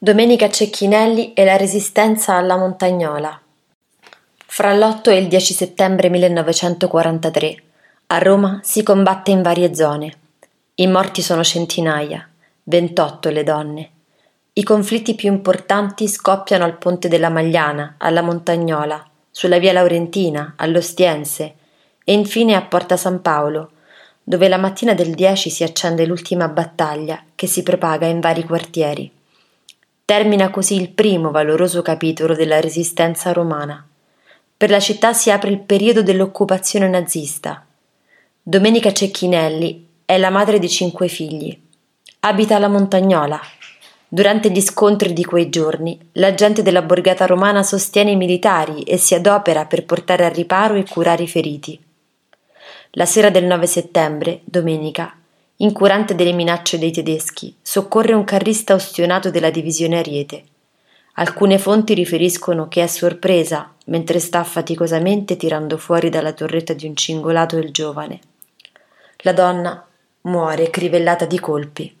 Domenica Cecchinelli e la resistenza alla Montagnola. Fra l'8 e il 10 settembre 1943 a Roma si combatte in varie zone. I morti sono centinaia, 28 le donne. I conflitti più importanti scoppiano al Ponte della Magliana, alla Montagnola, sulla via Laurentina, all'Ostiense e infine a Porta San Paolo, dove la mattina del 10 si accende l'ultima battaglia che si propaga in vari quartieri. Termina così il primo valoroso capitolo della resistenza romana. Per la città si apre il periodo dell'occupazione nazista. Domenica Cecchinelli è la madre di cinque figli. Abita alla Montagnola. Durante gli scontri di quei giorni, la gente della borgata romana sostiene i militari e si adopera per portare a riparo e curare i feriti. La sera del 9 settembre, domenica, incurante delle minacce dei tedeschi, soccorre un carrista ostionato della divisione Ariete. Alcune fonti riferiscono che è sorpresa mentre sta faticosamente tirando fuori dalla torretta di un cingolato il giovane. La donna muore crivellata di colpi.